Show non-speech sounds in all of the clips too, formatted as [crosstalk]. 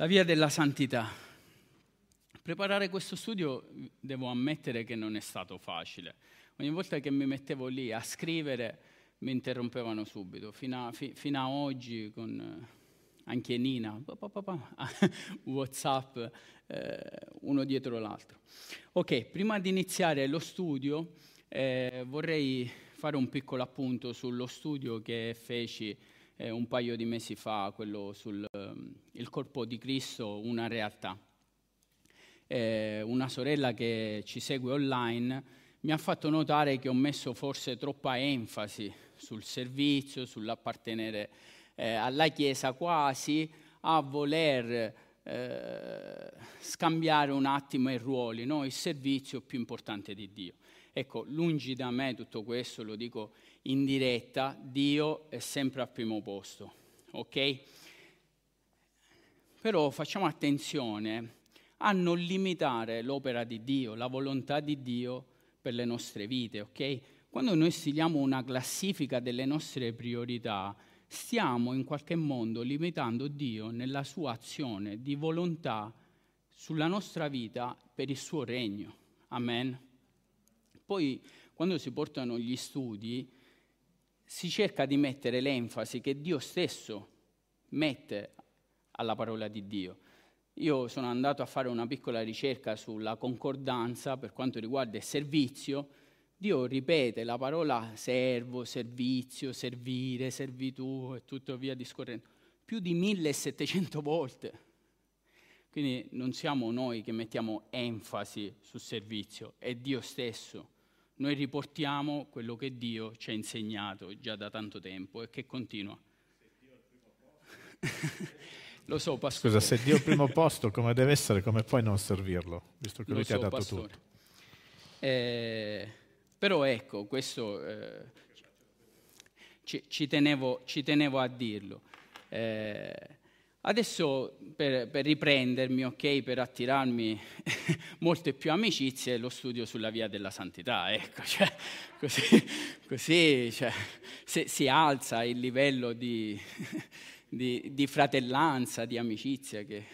La via della santità. Preparare questo studio devo ammettere che non è stato facile. Ogni volta che mi mettevo lì a scrivere mi interrompevano subito, fino a, fi, fino a oggi con eh, anche Nina, pa, pa, pa, [laughs] Whatsapp, eh, uno dietro l'altro. Ok, prima di iniziare lo studio eh, vorrei fare un piccolo appunto sullo studio che feci eh, un paio di mesi fa, quello sul um, corpo di Cristo, una realtà. Eh, una sorella che ci segue online mi ha fatto notare che ho messo forse troppa enfasi sul servizio, sull'appartenere eh, alla Chiesa, quasi a voler eh, scambiare un attimo i ruoli, no? il servizio più importante di Dio. Ecco, lungi da me tutto questo, lo dico in diretta, Dio è sempre al primo posto, ok? Però facciamo attenzione a non limitare l'opera di Dio, la volontà di Dio per le nostre vite, ok? Quando noi stiliamo una classifica delle nostre priorità, stiamo in qualche modo limitando Dio nella sua azione di volontà sulla nostra vita per il suo regno. Amen. Poi, quando si portano gli studi, si cerca di mettere l'enfasi che Dio stesso mette alla parola di Dio. Io sono andato a fare una piccola ricerca sulla concordanza per quanto riguarda il servizio. Dio ripete la parola servo, servizio, servire, servitù e tutto via discorrendo più di 1700 volte. Quindi non siamo noi che mettiamo enfasi sul servizio, è Dio stesso noi riportiamo quello che Dio ci ha insegnato già da tanto tempo e che continua. [laughs] Lo so, pastore. Scusa, se Dio è primo posto, come deve essere, come puoi non servirlo, visto che Lo Lui so, ti ha dato pastore. tutto? Eh, però ecco, questo eh, ci, ci, tenevo, ci, tenevo, a dirlo. Eh, Adesso per, per, riprendermi, ok, per attirarmi [laughs] molte più amicizie, lo studio sulla via della santità, ecco, [laughs] cioè, così, così cioè, si, si, alza il livello di, [laughs] di, di fratellanza, di amicizia che,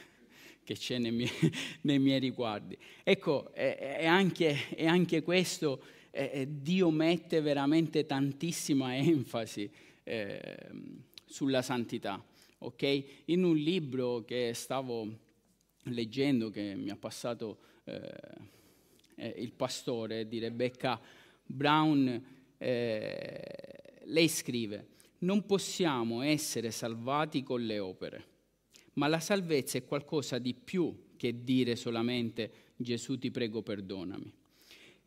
che c'è nei miei, [laughs] nei miei, riguardi. Ecco, è, è, anche, è anche, questo, eh, Dio mette veramente tantissima enfasi eh, sulla santità ok? In un libro che stavo leggendo, che mi ha passato eh, eh, il pastore di Rebecca Brown, eh, lei scrive, non possiamo essere salvati con le opere, ma la salvezza è qualcosa di più che dire solamente Gesù ti prego perdonami.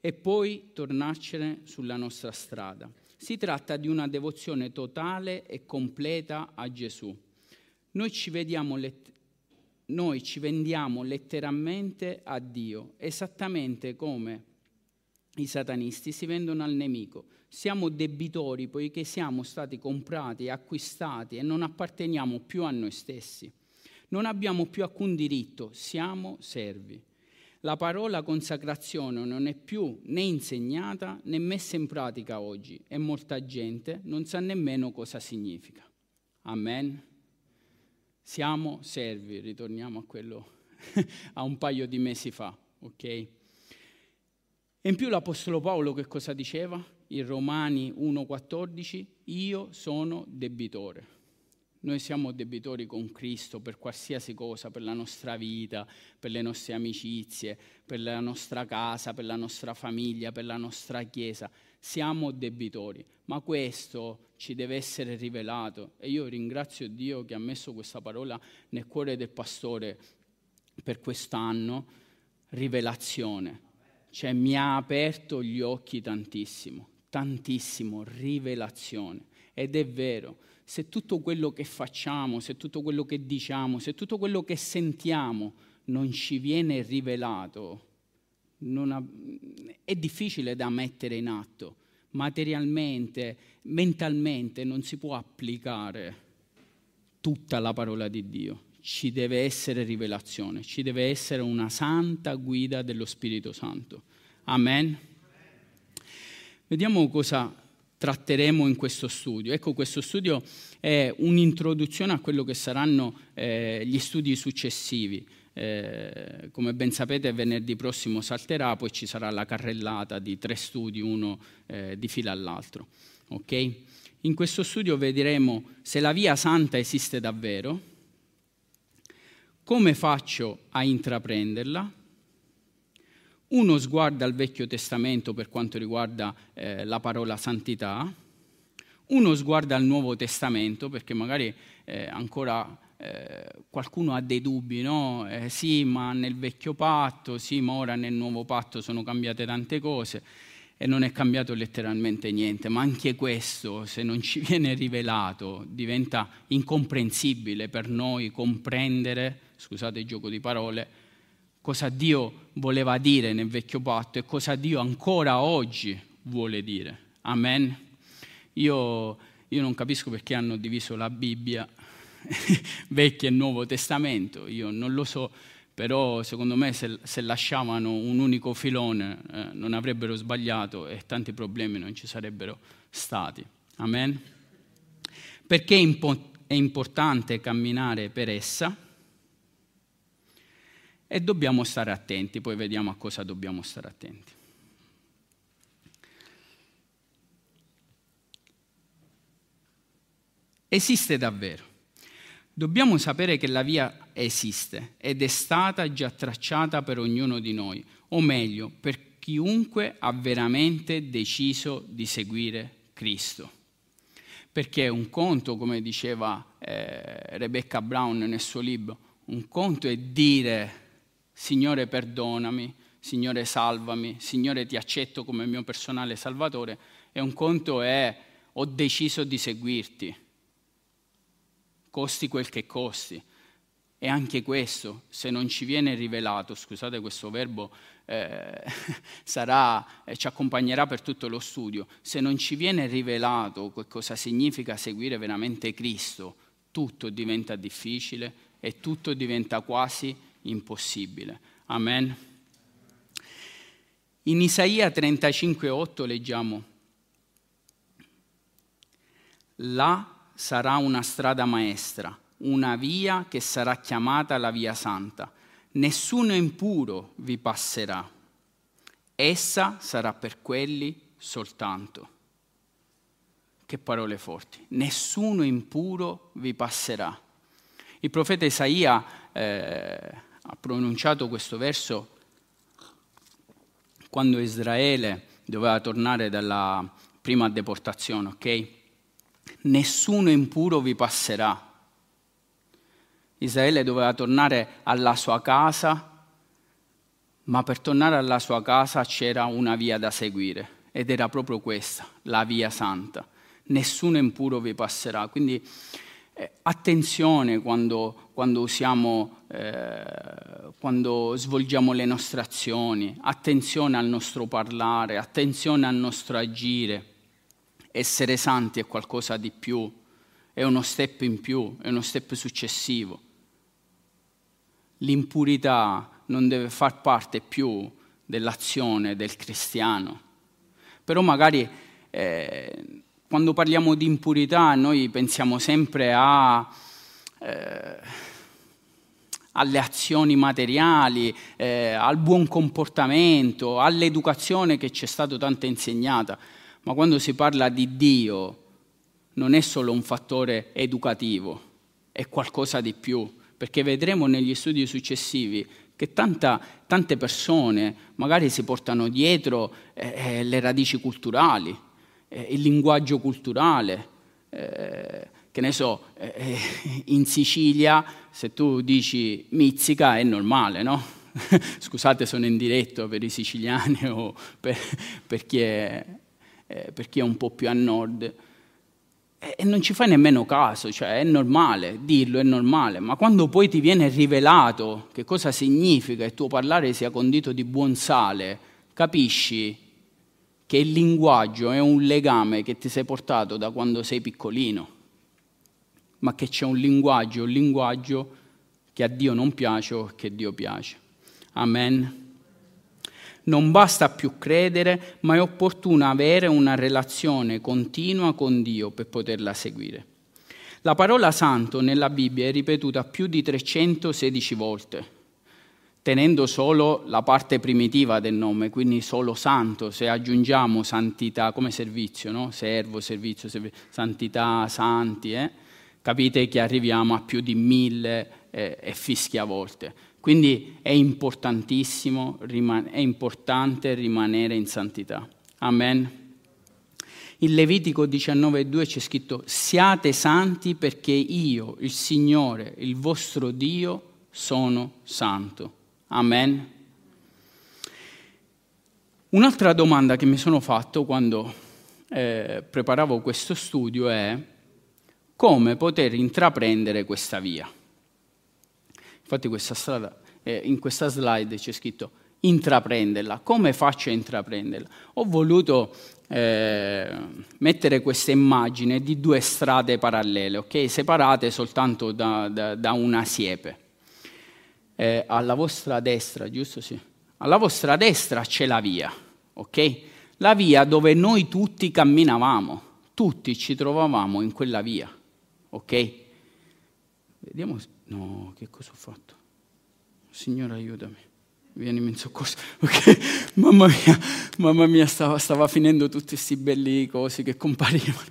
E poi tornarcene sulla nostra strada. Si tratta di una devozione totale e completa a Gesù noi ci, let- noi ci vendiamo letteralmente a Dio, esattamente come i satanisti si vendono al nemico. Siamo debitori poiché siamo stati comprati, acquistati e non apparteniamo più a noi stessi. Non abbiamo più alcun diritto, siamo servi. La parola consacrazione non è più né insegnata né messa in pratica oggi e molta gente non sa nemmeno cosa significa. Amen. Siamo servi, ritorniamo a quello [laughs] a un paio di mesi fa, ok? E in più l'Apostolo Paolo che cosa diceva? In Romani 1,14, io sono debitore. Noi siamo debitori con Cristo per qualsiasi cosa, per la nostra vita, per le nostre amicizie, per la nostra casa, per la nostra famiglia, per la nostra chiesa. Siamo debitori, ma questo ci deve essere rivelato e io ringrazio Dio che ha messo questa parola nel cuore del pastore per quest'anno, rivelazione. Cioè mi ha aperto gli occhi tantissimo, tantissimo, rivelazione. Ed è vero, se tutto quello che facciamo, se tutto quello che diciamo, se tutto quello che sentiamo non ci viene rivelato, ha, è difficile da mettere in atto materialmente, mentalmente non si può applicare tutta la parola di Dio. Ci deve essere rivelazione, ci deve essere una santa guida dello Spirito Santo. Amen. Vediamo cosa tratteremo in questo studio. Ecco, questo studio è un'introduzione a quello che saranno eh, gli studi successivi. Eh, come ben sapete venerdì prossimo salterà, poi ci sarà la carrellata di tre studi, uno eh, di fila all'altro. Okay? In questo studio vedremo se la via santa esiste davvero, come faccio a intraprenderla, uno sguardo al Vecchio Testamento per quanto riguarda eh, la parola santità, uno sguardo al Nuovo Testamento perché magari eh, ancora eh, qualcuno ha dei dubbi, no? Eh, sì, ma nel Vecchio Patto, sì, ma ora nel Nuovo Patto sono cambiate tante cose e non è cambiato letteralmente niente, ma anche questo, se non ci [laughs] viene rivelato, diventa incomprensibile per noi comprendere, scusate il gioco di parole, cosa Dio voleva dire nel vecchio patto e cosa Dio ancora oggi vuole dire. Amen. Io, io non capisco perché hanno diviso la Bibbia, [laughs] vecchio e nuovo testamento, io non lo so però secondo me se, se lasciavano un unico filone eh, non avrebbero sbagliato e tanti problemi non ci sarebbero stati. Amen. Perché è, è importante camminare per essa? E dobbiamo stare attenti, poi vediamo a cosa dobbiamo stare attenti. Esiste davvero. Dobbiamo sapere che la via esiste ed è stata già tracciata per ognuno di noi, o meglio, per chiunque ha veramente deciso di seguire Cristo. Perché un conto, come diceva eh, Rebecca Brown nel suo libro, un conto è dire Signore perdonami, Signore salvami, Signore ti accetto come mio personale salvatore, e un conto è ho deciso di seguirti. Costi quel che costi. E anche questo, se non ci viene rivelato, scusate questo verbo, eh, [laughs] sarà, eh, ci accompagnerà per tutto lo studio, se non ci viene rivelato che cosa significa seguire veramente Cristo, tutto diventa difficile e tutto diventa quasi impossibile. Amen. In Isaia 35,8 leggiamo, la sarà una strada maestra, una via che sarà chiamata la via santa. Nessuno impuro vi passerà. Essa sarà per quelli soltanto. Che parole forti. Nessuno impuro vi passerà. Il profeta Isaia eh, ha pronunciato questo verso quando Israele doveva tornare dalla prima deportazione, ok? nessuno impuro vi passerà. Israele doveva tornare alla sua casa, ma per tornare alla sua casa c'era una via da seguire ed era proprio questa, la via santa. Nessuno impuro vi passerà. Quindi eh, attenzione quando, quando, usiamo, eh, quando svolgiamo le nostre azioni, attenzione al nostro parlare, attenzione al nostro agire essere santi è qualcosa di più, è uno step in più, è uno step successivo. L'impurità non deve far parte più dell'azione del cristiano. Però magari eh, quando parliamo di impurità noi pensiamo sempre a, eh, alle azioni materiali, eh, al buon comportamento, all'educazione che ci è stata tanto insegnata. Ma quando si parla di Dio non è solo un fattore educativo, è qualcosa di più, perché vedremo negli studi successivi che tanta, tante persone magari si portano dietro eh, eh le radici culturali, eh, il linguaggio culturale. Eh, che ne so, eh, in Sicilia se tu dici mizzica è normale, no? [laughs] Scusate, sono in diretto per i siciliani o per, per chi è eh, per chi è un po' più a nord, e non ci fai nemmeno caso, cioè è normale, dirlo è normale, ma quando poi ti viene rivelato che cosa significa il tuo parlare sia condito di buon sale, capisci che il linguaggio è un legame che ti sei portato da quando sei piccolino, ma che c'è un linguaggio, un linguaggio che a Dio non piace o che Dio piace. Amen. Non basta più credere, ma è opportuno avere una relazione continua con Dio per poterla seguire. La parola santo nella Bibbia è ripetuta più di 316 volte, tenendo solo la parte primitiva del nome, quindi solo santo, se aggiungiamo santità come servizio, no? servo, servizio, servizio, santità, santi, eh? capite che arriviamo a più di mille eh, e fischia volte. Quindi è importantissimo, è importante rimanere in santità. Amen. In Levitico 19,2 c'è scritto: Siate santi perché io, il Signore, il vostro Dio, sono santo. Amen. Un'altra domanda che mi sono fatto quando eh, preparavo questo studio è come poter intraprendere questa via. Infatti questa strada, eh, in questa slide c'è scritto intraprenderla. Come faccio a intraprenderla? Ho voluto eh, mettere questa immagine di due strade parallele, okay? separate soltanto da, da, da una siepe. Eh, alla vostra destra, giusto? Sì. Alla vostra destra c'è la via, ok? La via dove noi tutti camminavamo, tutti ci trovavamo in quella via, ok? Vediamo, no, che cosa ho fatto? Signore aiutami vienimi in soccorso, [laughs] perché mamma mia, mamma mia stava, stava finendo tutti questi belli cosi che comparivano.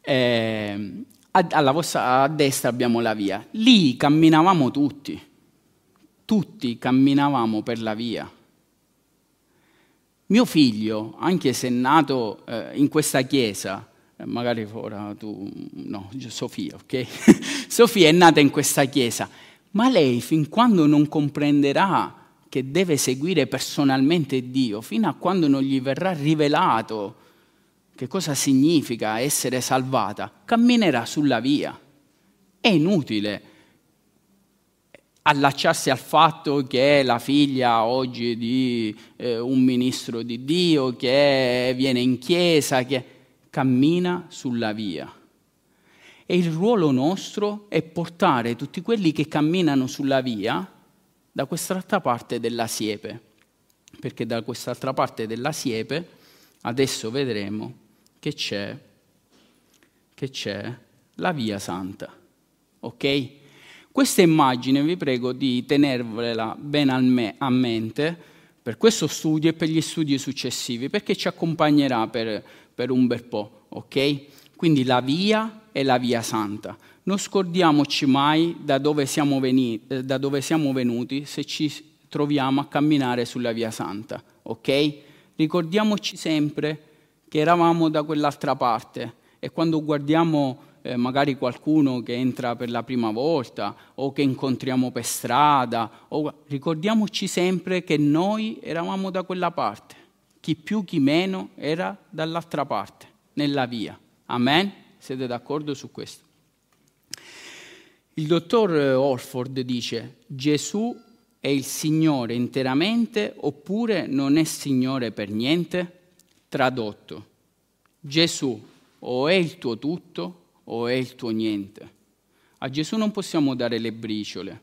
Eh, alla vostra, a destra abbiamo la via, lì camminavamo tutti, tutti camminavamo per la via. Mio figlio, anche se nato eh, in questa chiesa, eh, magari ora tu, no, Sofia, ok? [laughs] Sofia è nata in questa chiesa, ma lei fin quando non comprenderà che deve seguire personalmente Dio fino a quando non gli verrà rivelato che cosa significa essere salvata, camminerà sulla via. È inutile allacciarsi al fatto che la figlia oggi di eh, un ministro di Dio, che viene in chiesa, che cammina sulla via. E il ruolo nostro è portare tutti quelli che camminano sulla via da quest'altra parte della siepe, perché da quest'altra parte della siepe adesso vedremo che c'è, che c'è la via santa. Ok? Questa immagine vi prego di tenervela bene a mente per questo studio e per gli studi successivi, perché ci accompagnerà per, per un bel po'. Ok? Quindi la via è la via santa non scordiamoci mai da dove, veni, eh, da dove siamo venuti se ci troviamo a camminare sulla via santa, ok? Ricordiamoci sempre che eravamo da quell'altra parte e quando guardiamo eh, magari qualcuno che entra per la prima volta o che incontriamo per strada, o... ricordiamoci sempre che noi eravamo da quella parte, chi più chi meno era dall'altra parte, nella via. Amen? Siete d'accordo su questo? Il dottor Orford dice Gesù è il Signore interamente oppure non è Signore per niente? Tradotto, Gesù o è il tuo tutto o è il tuo niente. A Gesù non possiamo dare le briciole,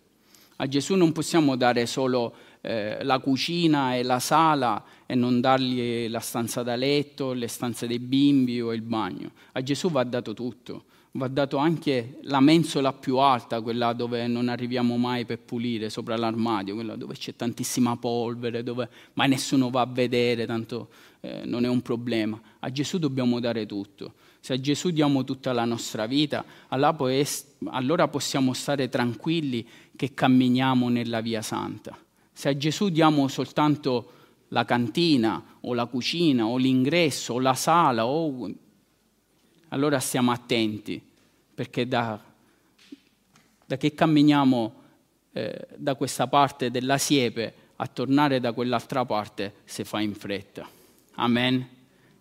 a Gesù non possiamo dare solo eh, la cucina e la sala e non dargli la stanza da letto, le stanze dei bimbi o il bagno. A Gesù va dato tutto va dato anche la mensola più alta, quella dove non arriviamo mai per pulire, sopra l'armadio, quella dove c'è tantissima polvere, dove mai nessuno va a vedere, tanto eh, non è un problema. A Gesù dobbiamo dare tutto. Se a Gesù diamo tutta la nostra vita, allora possiamo stare tranquilli che camminiamo nella via santa. Se a Gesù diamo soltanto la cantina o la cucina o l'ingresso o la sala o allora stiamo attenti, perché da, da che camminiamo eh, da questa parte della siepe a tornare da quell'altra parte si fa in fretta. Amen.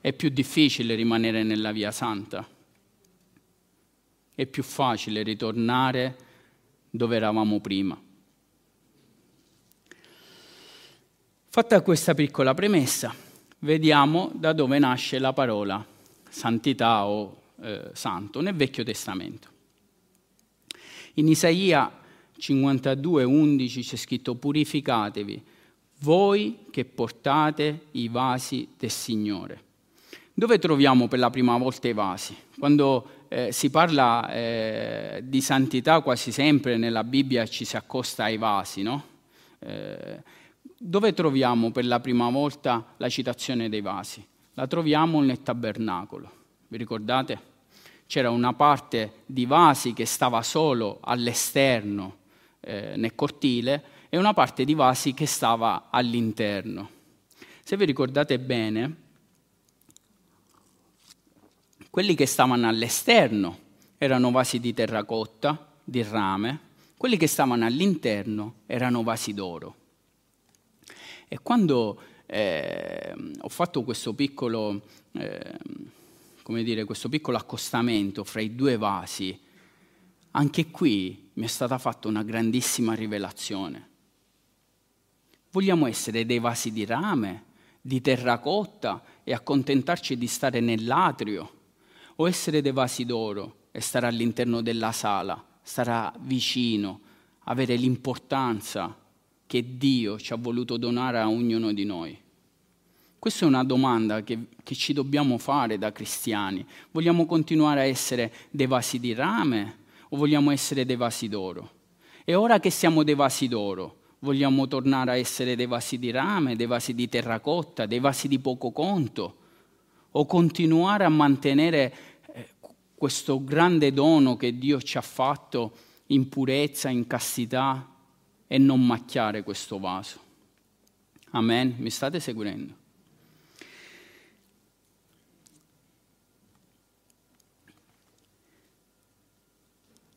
È più difficile rimanere nella via santa. È più facile ritornare dove eravamo prima. Fatta questa piccola premessa, vediamo da dove nasce la parola santità o eh, santo nel Vecchio Testamento. In Isaia 52, 11 c'è scritto purificatevi voi che portate i vasi del Signore. Dove troviamo per la prima volta i vasi? Quando eh, si parla eh, di santità quasi sempre nella Bibbia ci si accosta ai vasi, no? Eh, dove troviamo per la prima volta la citazione dei vasi? La troviamo nel tabernacolo. Vi ricordate? C'era una parte di vasi che stava solo all'esterno eh, nel cortile e una parte di vasi che stava all'interno. Se vi ricordate bene, quelli che stavano all'esterno erano vasi di terracotta, di rame, quelli che stavano all'interno erano vasi d'oro. E quando eh, ho fatto questo piccolo, eh, come dire, questo piccolo accostamento fra i due vasi, anche qui mi è stata fatta una grandissima rivelazione. Vogliamo essere dei vasi di rame, di terracotta e accontentarci di stare nell'atrio, o essere dei vasi d'oro e stare all'interno della sala, stare vicino, avere l'importanza che Dio ci ha voluto donare a ognuno di noi. Questa è una domanda che, che, ci dobbiamo fare da cristiani. Vogliamo continuare a essere dei vasi di rame o vogliamo essere dei vasi d'oro? E ora che siamo dei vasi d'oro, vogliamo tornare a essere dei vasi di rame, dei vasi di terracotta, dei vasi di poco conto? O continuare a mantenere eh, questo grande dono che Dio ci ha fatto in purezza, in castità e non macchiare questo vaso? Amen? Mi state seguendo?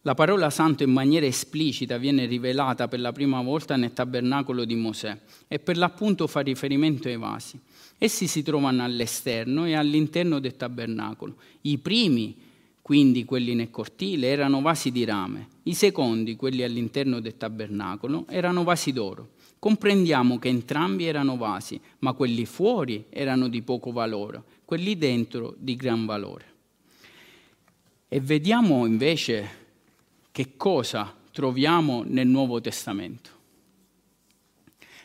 La parola santo in maniera esplicita viene rivelata per la prima volta nel tabernacolo di Mosè e per l'appunto fa riferimento ai vasi. Essi si trovano all'esterno e all'interno del tabernacolo. I primi, quindi quelli nel cortile, erano vasi di rame, i secondi, quelli all'interno del tabernacolo, erano vasi d'oro. Comprendiamo che entrambi erano vasi, ma quelli fuori erano di poco valore, quelli dentro di gran valore. E vediamo invece che cosa troviamo nel Nuovo Testamento.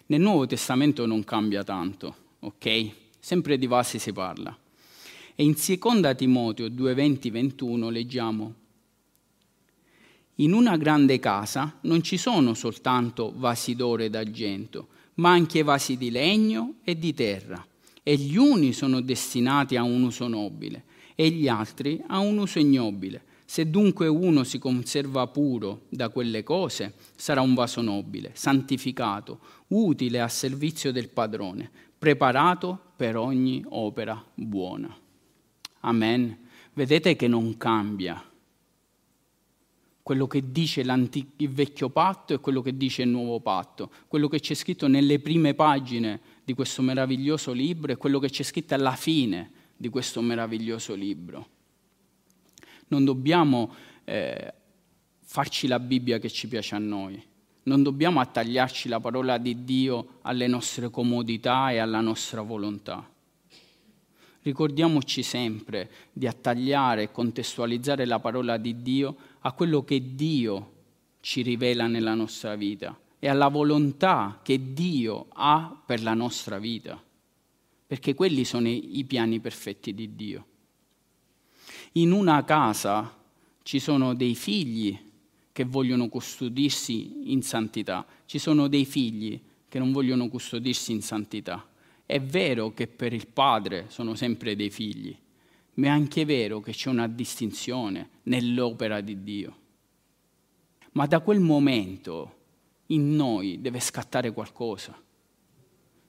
Nel Nuovo Testamento non cambia tanto, ok? Sempre di vasi si parla. E in 2 Timoteo 2:20-21 leggiamo in una grande casa non ci sono soltanto vasi d'oro ed argento, ma anche vasi di legno e di terra, e gli uni sono destinati a un uso nobile e gli altri a un uso ignobile. Se dunque uno si conserva puro da quelle cose, sarà un vaso nobile, santificato, utile a servizio del padrone, preparato per ogni opera buona. Amen. Vedete che non cambia. Quello che dice il vecchio patto e quello che dice il nuovo patto, quello che c'è scritto nelle prime pagine di questo meraviglioso libro e quello che c'è scritto alla fine di questo meraviglioso libro non dobbiamo eh, farci la Bibbia che ci piace a noi, non dobbiamo attagliarci la parola di Dio alle nostre comodità e alla nostra volontà. Ricordiamoci sempre di attagliare e contestualizzare la parola di Dio a quello che Dio ci rivela nella nostra vita e alla volontà che Dio ha per la nostra vita, perché quelli sono i piani perfetti di Dio in una casa ci sono dei figli che vogliono custodirsi in santità, ci sono dei figli che non vogliono custodirsi in santità. È vero che per il padre sono sempre dei figli, ma è anche vero che c'è una distinzione nell'opera di Dio. Ma da quel momento in noi deve scattare qualcosa.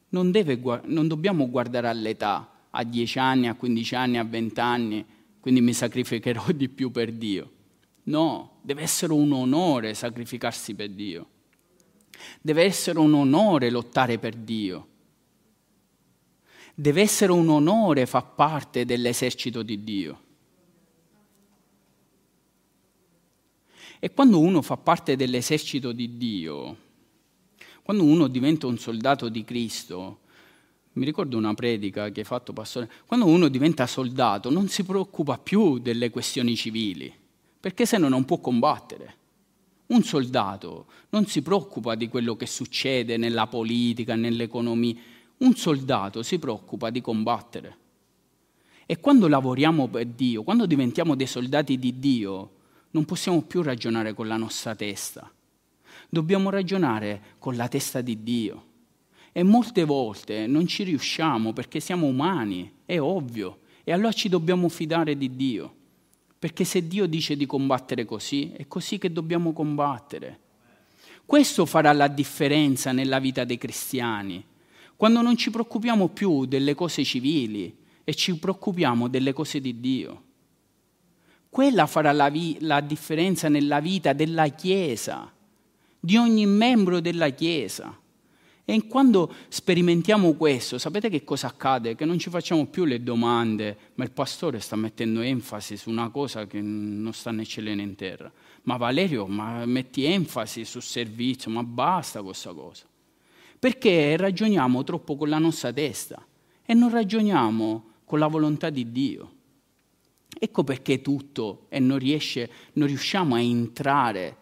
Non, deve, non dobbiamo guardare all'età, a 10 anni, a 15 anni, a 20 anni, quindi mi sacrificherò di più per Dio. No, deve essere un onore sacrificarsi per Dio. Deve essere un onore lottare per Dio. Deve essere un onore far parte dell'esercito di Dio. E quando uno fa parte dell'esercito di Dio, quando uno diventa un soldato di Cristo, mi ricordo una predica che ha fatto pastore, quando uno diventa soldato non si preoccupa più delle questioni civili, perché se no non può combattere. Un soldato non si preoccupa di quello che succede nella politica, nell'economia. Un soldato si preoccupa di combattere. E quando lavoriamo per Dio, quando diventiamo dei soldati di Dio, non possiamo più ragionare con la nostra testa. Dobbiamo ragionare con la testa di Dio. E molte volte non ci riusciamo perché siamo umani, è ovvio. E allora ci dobbiamo fidare di Dio. Perché se Dio dice di combattere così, è così che dobbiamo combattere. Questo farà la differenza nella vita dei cristiani. Quando non ci preoccupiamo più delle cose civili e ci preoccupiamo delle cose di Dio. Quella farà la, vi- la differenza nella vita della Chiesa, di ogni membro della Chiesa. E quando sperimentiamo questo, sapete che cosa accade? Che non ci facciamo più le domande, ma il pastore sta mettendo enfasi su una cosa che non sta né cielo né in terra. Ma Valerio, ma metti enfasi sul servizio, ma basta questa cosa. Perché ragioniamo troppo con la nostra testa e non ragioniamo con la volontà di Dio. Ecco perché tutto e non, riesce, non riusciamo a entrare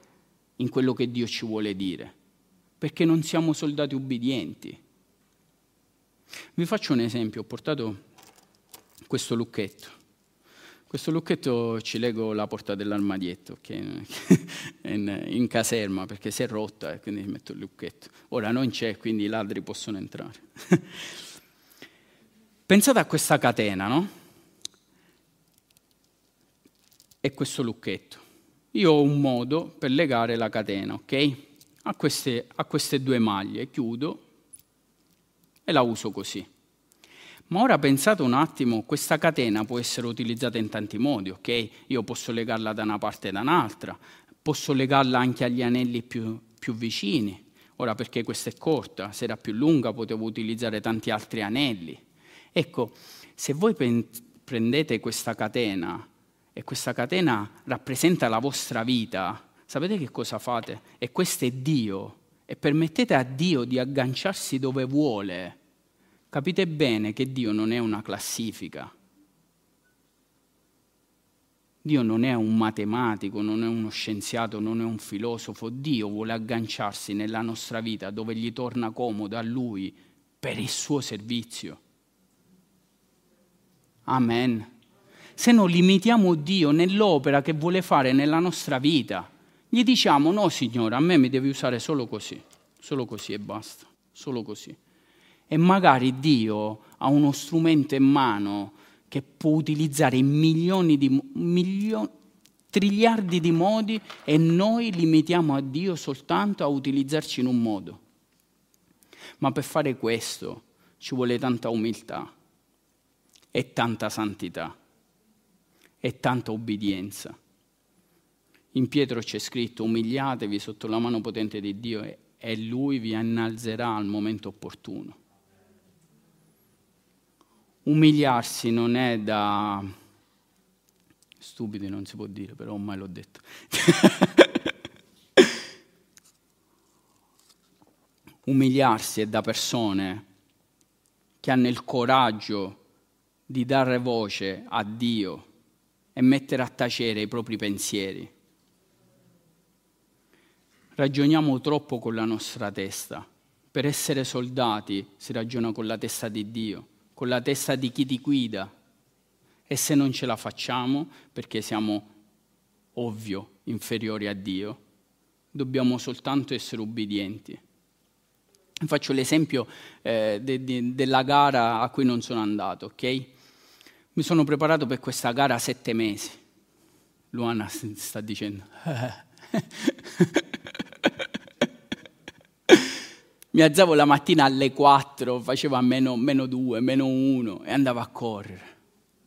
in quello che Dio ci vuole dire perché non siamo soldati ubbidienti. Vi faccio un esempio, ho portato questo lucchetto. Questo lucchetto ci leggo la porta dell'armadietto, che è in, [laughs] in, caserma, perché si è rotta e quindi metto il lucchetto. Ora non c'è, quindi i ladri possono entrare. [laughs] Pensate a questa catena, no? E questo lucchetto. Io ho un modo per legare la catena, ok? A queste, a queste due maglie, chiudo e la uso così. Ma ora pensate un attimo, questa catena può essere utilizzata in tanti modi, ok? Io posso legarla da una parte e da un'altra, posso legarla anche agli anelli più, più vicini. Ora perché questa è corta, se era più lunga potevo utilizzare tanti altri anelli. Ecco, se voi prendete questa catena e questa catena rappresenta la vostra vita, sapete che cosa fate? E questo è Dio. E permettete a Dio di agganciarsi dove vuole. Capite bene che Dio non è una classifica. Dio non è un matematico, non è uno scienziato, non è un filosofo. Dio vuole agganciarsi nella nostra vita dove gli torna comodo a Lui per il suo servizio. Amen. Se no limitiamo Dio nell'opera che vuole fare nella nostra vita. Gli diciamo no signore, a me mi devi usare solo così, solo così e basta, solo così. E magari Dio ha uno strumento in mano che può utilizzare in milioni di milioni, triliardi di modi e noi limitiamo a Dio soltanto a utilizzarci in un modo. Ma per fare questo ci vuole tanta umiltà e tanta santità e tanta obbedienza. In Pietro c'è scritto umiliatevi sotto la mano potente di Dio e, Lui vi innalzerà al momento opportuno. Umiliarsi non è da... Stupidi non si può dire, però ormai l'ho detto. [laughs] Umiliarsi è da persone che hanno il coraggio di dare voce a Dio e mettere a tacere i propri pensieri ragioniamo troppo con la nostra testa. Per essere soldati si ragiona con la testa di Dio, con la testa di chi ti guida. E se non ce la facciamo, perché siamo ovvio inferiori a Dio, dobbiamo soltanto essere ubbidienti. Faccio l'esempio eh, de- de- della gara a cui non sono andato, ok? Mi sono preparato per questa gara sette mesi. Luana sta dicendo. [laughs] mi alzavo la mattina alle 4, facevo a meno, meno 2, meno 1 e andavo a correre.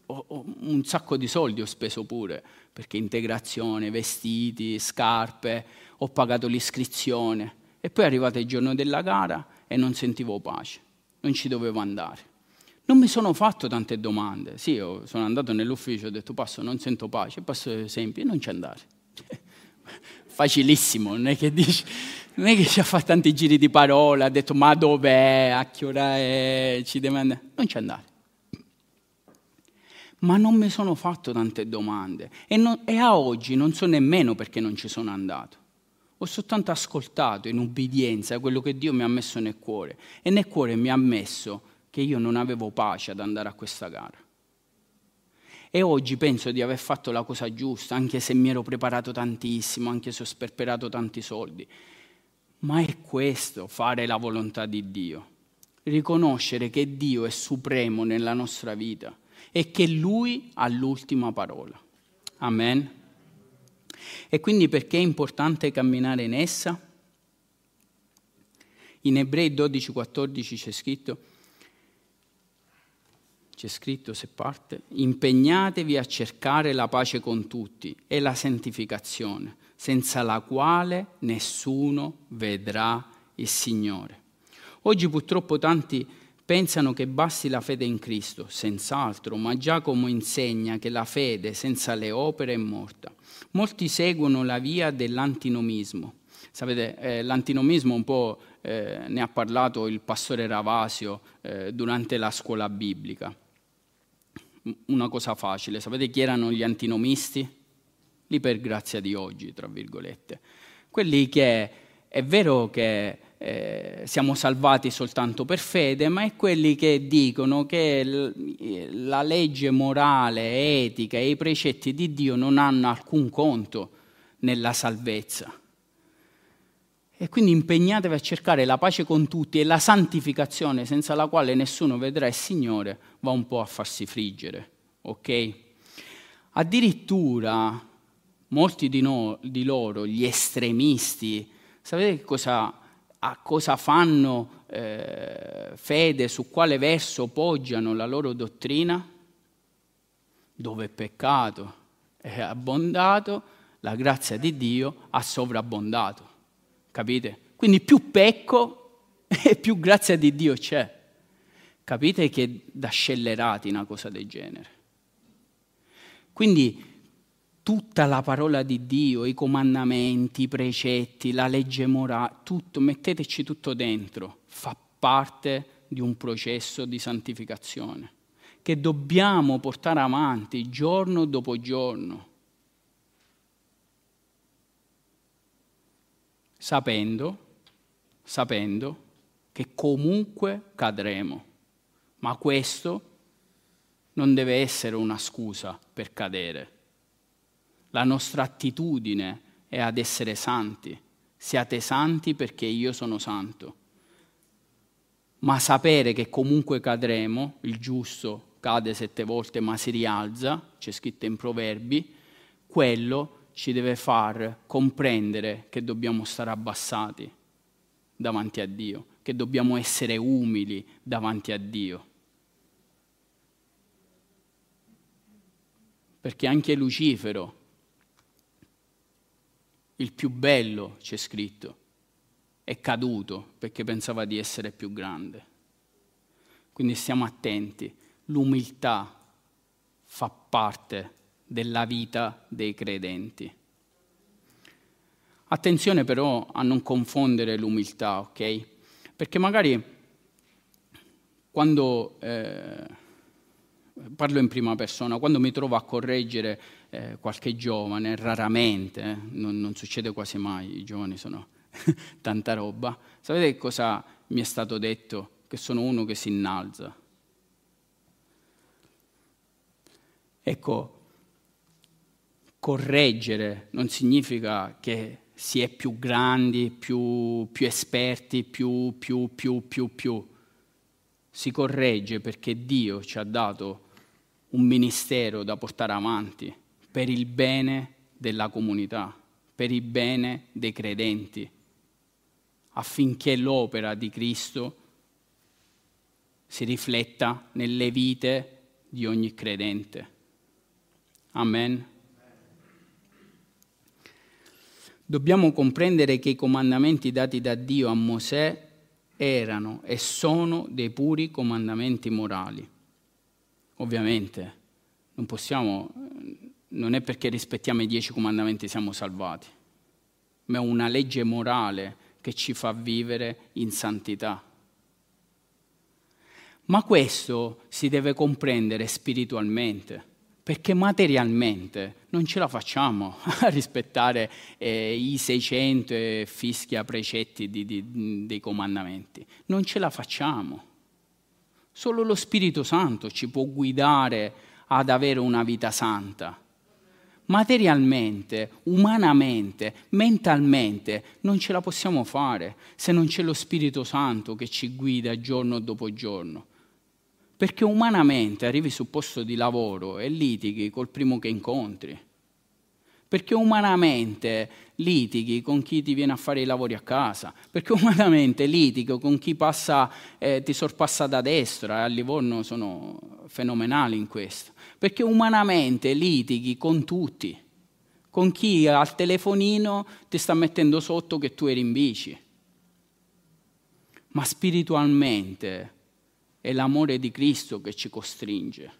Ho, ho, un sacco di soldi ho speso pure, perché integrazione, vestiti, scarpe, ho pagato l'iscrizione. E poi è arrivato il giorno della gara e non sentivo pace, non ci dovevo andare. Non mi sono fatto tante domande. Sì, sono andato nell'ufficio, ho detto passo, non sento pace, passo esempi, non ci andare. [laughs] Facilissimo, non è che dici non è che ci ha fatto tanti giri di parola, ha detto ma dov'è, a che ora è, ci deve andare. Non ci andare. Ma non mi sono fatto tante domande e, non, e a oggi non so nemmeno perché non ci sono andato. ho soltanto ascoltato in ubbidienza quello che Dio mi ha messo nel cuore e nel cuore mi ha messo che io non avevo pace ad andare a questa gara. E oggi penso di aver fatto la cosa giusta, anche se mi ero preparato tantissimo, anche se ho sperperato tanti soldi. Ma è questo, fare la volontà di Dio. Riconoscere che Dio è supremo nella nostra vita e che Lui ha l'ultima parola. Amen. E quindi perché è importante camminare in essa? In Ebrei 12-14 c'è scritto, c'è scritto se parte, impegnatevi a cercare la pace con tutti e la santificazione, senza la quale nessuno vedrà il Signore. Oggi purtroppo tanti pensano che basti la fede in Cristo, senz'altro, ma Giacomo insegna che la fede senza le opere è morta. Molti seguono la via dell'antinomismo. Sapete, eh, l'antinomismo un po' eh, ne ha parlato il pastore Ravasio eh, durante la scuola biblica. Una cosa facile, sapete chi erano gli antinomisti? Lì per grazia di oggi, tra virgolette. Quelli che è vero che eh, siamo salvati soltanto per fede, ma è quelli che dicono che l- la legge morale, etica e i precetti di Dio non hanno alcun conto nella salvezza. E quindi impegnatevi a cercare la pace con tutti e la santificazione senza la quale nessuno vedrà il Signore va un po' a farsi friggere, ok? Addirittura molti di, no, di loro, gli estremisti, sapete cosa a cosa fanno eh, fede, su quale verso poggiano la loro dottrina, dove è peccato è abbondato, la grazia di Dio ha sovrabbondato. Capite? Quindi più pecco [laughs] e più grazia di Dio c'è. Capite che da scellerati una cosa del genere. Quindi tutta la parola di Dio, i comandamenti, i precetti, la legge morale, tutto, metteteci tutto dentro, fa parte di un processo di santificazione che dobbiamo portare avanti giorno dopo giorno, sapendo, sapendo che comunque cadremo, ma questo non deve essere una scusa per cadere la nostra attitudine è ad essere santi. Siate santi perché io sono santo. Ma sapere che comunque cadremo, il giusto cade sette volte ma si rialza, c'è scritto in proverbi, quello ci deve far comprendere che dobbiamo stare abbassati davanti a Dio, che dobbiamo essere umili davanti a Dio. Perché anche Lucifero il più bello, c'è scritto, è caduto perché pensava di essere più grande. Quindi stiamo attenti, l'umiltà fa parte della vita dei credenti. Attenzione però a non confondere l'umiltà, ok? Perché magari quando eh, parlo in prima persona, quando mi trovo a correggere eh, qualche giovane, raramente, eh, non, non, succede quasi mai, i giovani sono [laughs] tanta roba. Sapete cosa mi è stato detto? Che sono uno che si innalza. Ecco, correggere non significa che si è più grandi, più, più esperti, più, più, più, più, più. Si corregge perché Dio ci ha dato un ministero da portare avanti per il bene della comunità, per il bene dei credenti, affinché l'opera di Cristo si rifletta nelle vite di ogni credente. Amen. Dobbiamo comprendere che i comandamenti dati da Dio a Mosè erano e sono dei puri comandamenti morali. Ovviamente non possiamo non è perché rispettiamo i dieci comandamenti siamo salvati, ma è una legge morale che ci fa vivere in santità. Ma questo si deve comprendere spiritualmente, perché materialmente non ce la facciamo [laughs] a rispettare eh, i 600 fischia precetti di, di, dei comandamenti. Non ce la facciamo. Solo lo Spirito Santo ci può guidare ad avere una vita santa. Materialmente, umanamente, mentalmente non ce la possiamo fare se non c'è lo Spirito Santo che ci guida giorno dopo giorno. Perché umanamente arrivi sul posto di lavoro e litighi col primo che incontri. Perché umanamente litighi con chi ti viene a fare i lavori a casa. Perché umanamente litighi con chi passa, eh, ti sorpassa da destra. E a Livorno sono fenomenali in questo. Perché umanamente litighi con tutti. Con chi al telefonino ti sta mettendo sotto che tu eri in bici. Ma spiritualmente è l'amore di Cristo che ci costringe.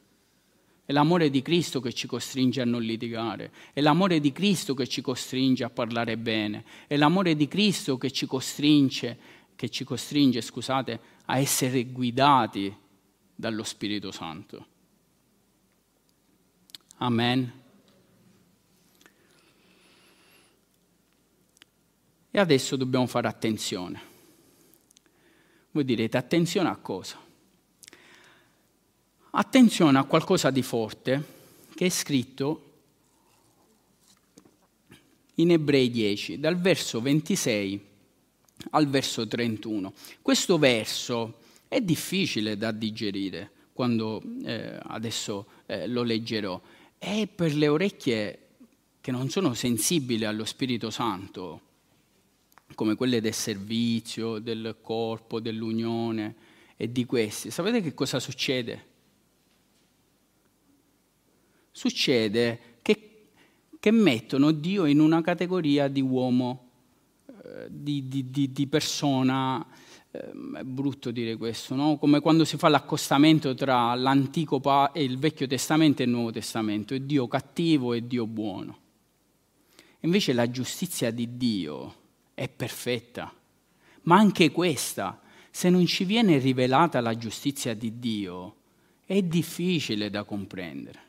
È l'amore di Cristo che ci costringe a non litigare. È l'amore di Cristo che ci costringe a parlare bene. È l'amore di Cristo che ci costringe, che ci costringe scusate, a essere guidati dallo Spirito Santo. Amen. E adesso dobbiamo fare attenzione. Voi direte attenzione a cosa? Attenzione a qualcosa di forte che è scritto in Ebrei 10, dal verso 26 al verso 31. Questo verso è difficile da digerire quando eh, adesso eh, lo leggerò. È per le orecchie che non sono sensibili allo Spirito Santo, come quelle del servizio, del corpo, dell'unione e di questi. Sapete che cosa succede? Succede che, che mettono Dio in una categoria di uomo, eh, di, di, di, di, persona, eh, è brutto dire questo, no? come quando si fa l'accostamento tra l'Antico e il Vecchio Testamento e il Nuovo Testamento, è Dio cattivo e Dio buono. Invece la giustizia di Dio è perfetta, ma anche questa, se non ci viene rivelata la giustizia di Dio, è difficile da comprendere.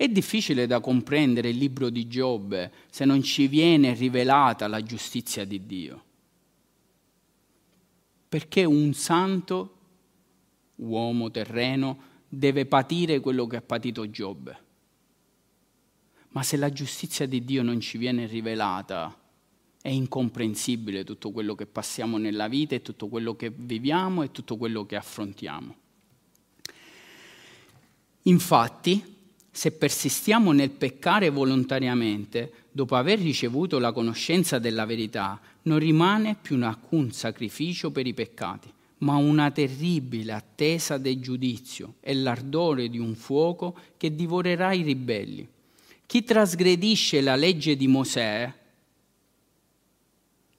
È difficile da comprendere il libro di Giobbe se non ci viene rivelata la giustizia di Dio. Perché un santo, uomo terreno, deve patire quello che ha patito Giobbe. Ma se la giustizia di Dio non ci viene rivelata, è incomprensibile tutto quello che passiamo nella vita e tutto quello che viviamo e tutto quello che affrontiamo. Infatti, se persistiamo nel peccare volontariamente, dopo aver ricevuto la conoscenza della verità, non rimane più alcun sacrificio per i peccati, ma una terribile attesa del giudizio e l'ardore di un fuoco che divorerà i ribelli. Chi trasgredisce la legge di Mosè,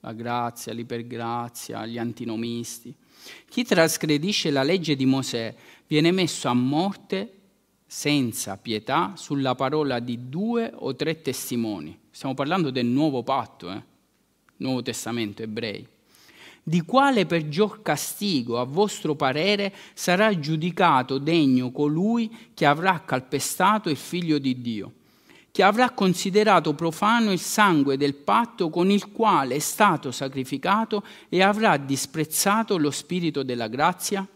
la grazia, l'ipergrazia, gli antinomisti, chi trasgredisce la legge di Mosè viene messo a morte senza pietà sulla parola di due o tre testimoni. Stiamo parlando del nuovo patto, eh? Nuovo Testamento, ebrei. Di quale peggior castigo, a vostro parere, sarà giudicato degno colui che avrà calpestato il figlio di Dio, che avrà considerato profano il sangue del patto con il quale è stato sacrificato e avrà disprezzato lo spirito della grazia?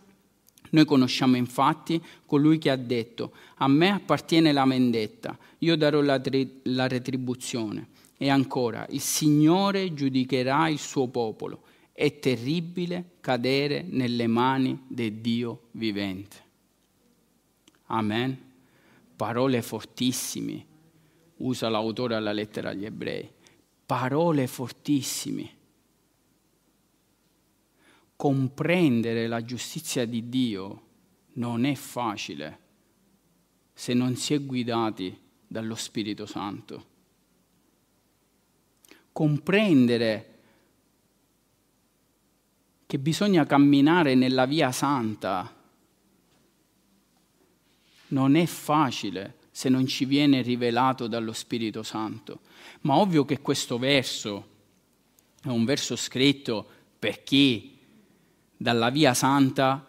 Noi conosciamo infatti colui che ha detto, a me appartiene la vendetta, io darò la, tri- la retribuzione. E ancora, il Signore giudicherà il suo popolo. È terribile cadere nelle mani del Dio vivente. Amen. Parole fortissime, usa l'autore alla lettera agli ebrei. Parole fortissime comprendere la giustizia di Dio non è facile se non si è guidati dallo Spirito Santo. Comprendere che bisogna camminare nella via santa non è facile se non ci viene rivelato dallo Spirito Santo. Ma ovvio che questo verso è un verso scritto per chi dalla via santa,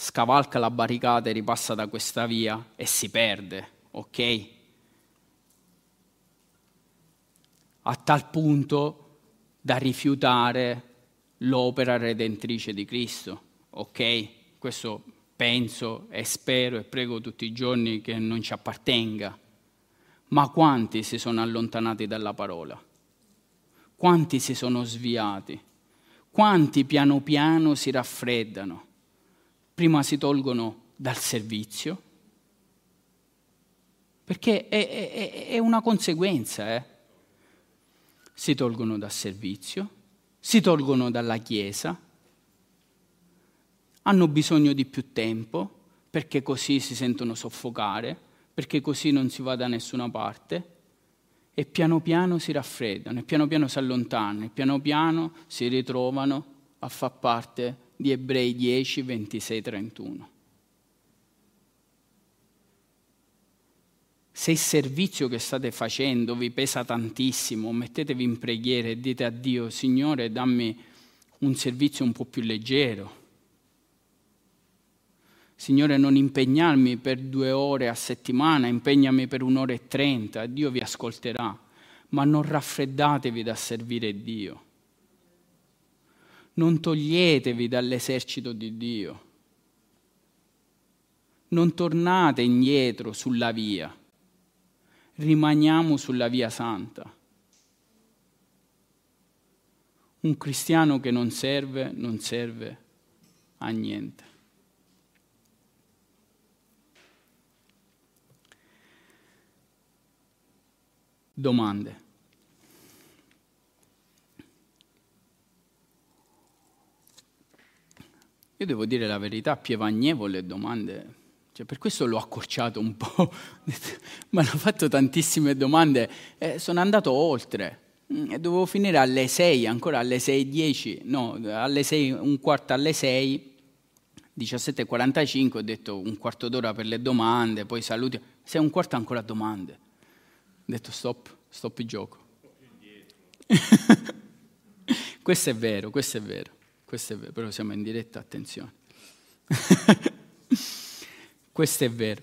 scavalca la barricata e ripassa da questa via e si perde. ok? A tal punto da rifiutare l'opera redentrice di Cristo, ok? Questo penso e spero e prego tutti i giorni che non ci appartenga. Ma quanti si sono allontanati dalla parola? Quanti si sono sviati? Quanti piano piano si raffreddano? Prima si tolgono dal servizio, perché è, è, è una conseguenza, eh? Si tolgono dal servizio, si tolgono dalla Chiesa, hanno bisogno di più tempo perché così si sentono soffocare, perché così non si va da nessuna parte e piano piano si raffreddano, e piano piano si allontanano, e piano piano si ritrovano a far parte di Ebrei 10, 26, 31. Se il servizio che state facendo vi pesa tantissimo, mettetevi in preghiera e dite a Dio, Signore, dammi un servizio un po' più leggero. Signore, non impegnarmi per due ore a settimana, impegnami per un'ora e trenta, Dio vi ascolterà, ma non raffreddatevi da servire Dio. Non toglietevi dall'esercito di Dio. Non tornate indietro sulla via rimaniamo sulla via santa. Un cristiano che non serve, non serve a niente. Domande. Io devo dire la verità, Pievagnevo le domande. Cioè, per questo l'ho accorciato un po', [laughs] mi hanno fatto tantissime domande, eh, sono andato oltre. Mm, e dovevo finire alle 6, ancora alle 6.10, no, alle 6, un quarto alle 6, 17.45, ho detto un quarto d'ora per le domande, poi saluti, sei un quarto ancora domande. Ho detto stop, stop il gioco. [laughs] questo è vero, questo è vero, questo è vero, però siamo in diretta, attenzione. [laughs] Questo è vero.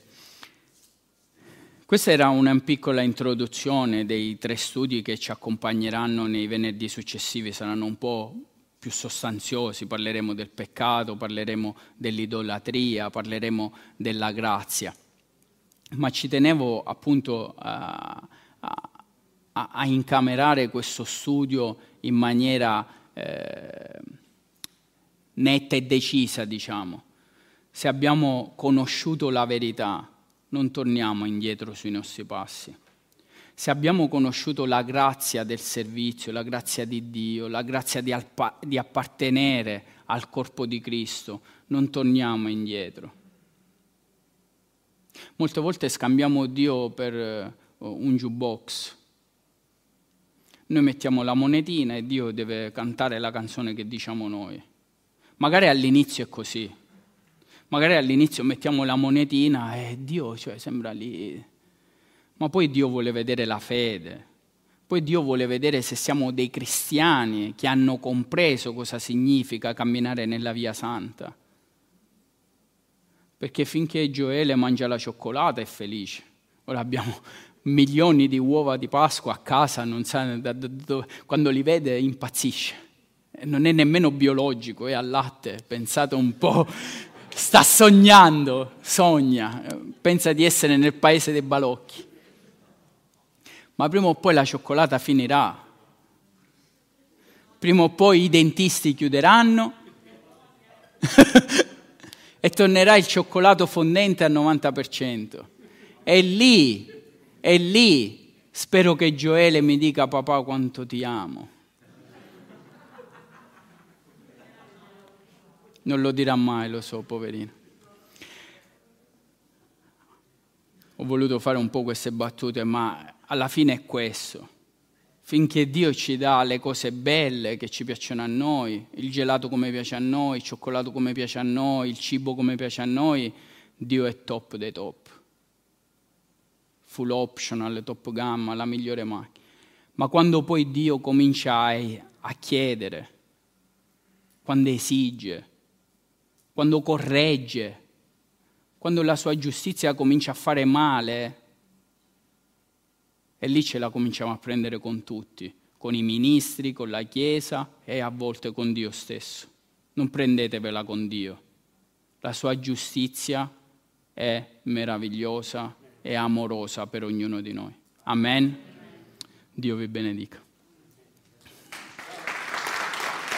Questa era una piccola introduzione dei tre studi che ci accompagneranno nei venerdì successivi, saranno un po' più sostanziosi, parleremo del peccato, parleremo dell'idolatria, parleremo della grazia. Ma ci tenevo appunto a, a, a incamerare questo studio in maniera eh, netta e decisa, diciamo se abbiamo conosciuto la verità, non torniamo indietro sui nostri passi. Se abbiamo conosciuto la grazia del servizio, la grazia di Dio, la grazia di, alpa- di appartenere al corpo di Cristo, non torniamo indietro. Molte volte scambiamo Dio per uh, un jukebox. Noi mettiamo la monetina e Dio deve cantare la canzone che diciamo noi. Magari all'inizio è così, Magari all'inizio mettiamo la monetina e Dio cioè, sembra lì, ma poi Dio vuole vedere la fede, poi Dio vuole vedere se siamo dei cristiani che hanno compreso cosa significa camminare nella via santa. Perché finché Gioele mangia la cioccolata è felice. Ora abbiamo milioni di uova di Pasqua a casa, sa, quando li vede impazzisce. Non è nemmeno biologico, è al latte, pensate un po' sta sognando, sogna, pensa di essere nel paese dei balocchi. Ma prima o poi la cioccolata finirà. Prima o poi i dentisti chiuderanno [laughs] e tornerà il cioccolato fondente al 90%. E lì, e lì, spero che Gioele mi dica papà quanto ti amo. Non lo dirà mai, lo so, poverino. Ho voluto fare un po' queste battute, ma alla fine è questo. Finché Dio ci dà le cose belle che ci piacciono a noi, il gelato come piace a noi, il cioccolato come piace a noi, il cibo come piace a noi, Dio è top dei top. Full optional, top gamma, la migliore macchina. Ma quando poi Dio comincia a chiedere, quando esige, quando corregge, quando la sua giustizia comincia a fare male, E lì ce la cominciamo a prendere con tutti, con i ministri, con la Chiesa e a volte con Dio stesso. Non prendetevela con Dio. La sua giustizia è meravigliosa e amorosa per ognuno di noi. Amen. Dio vi benedica.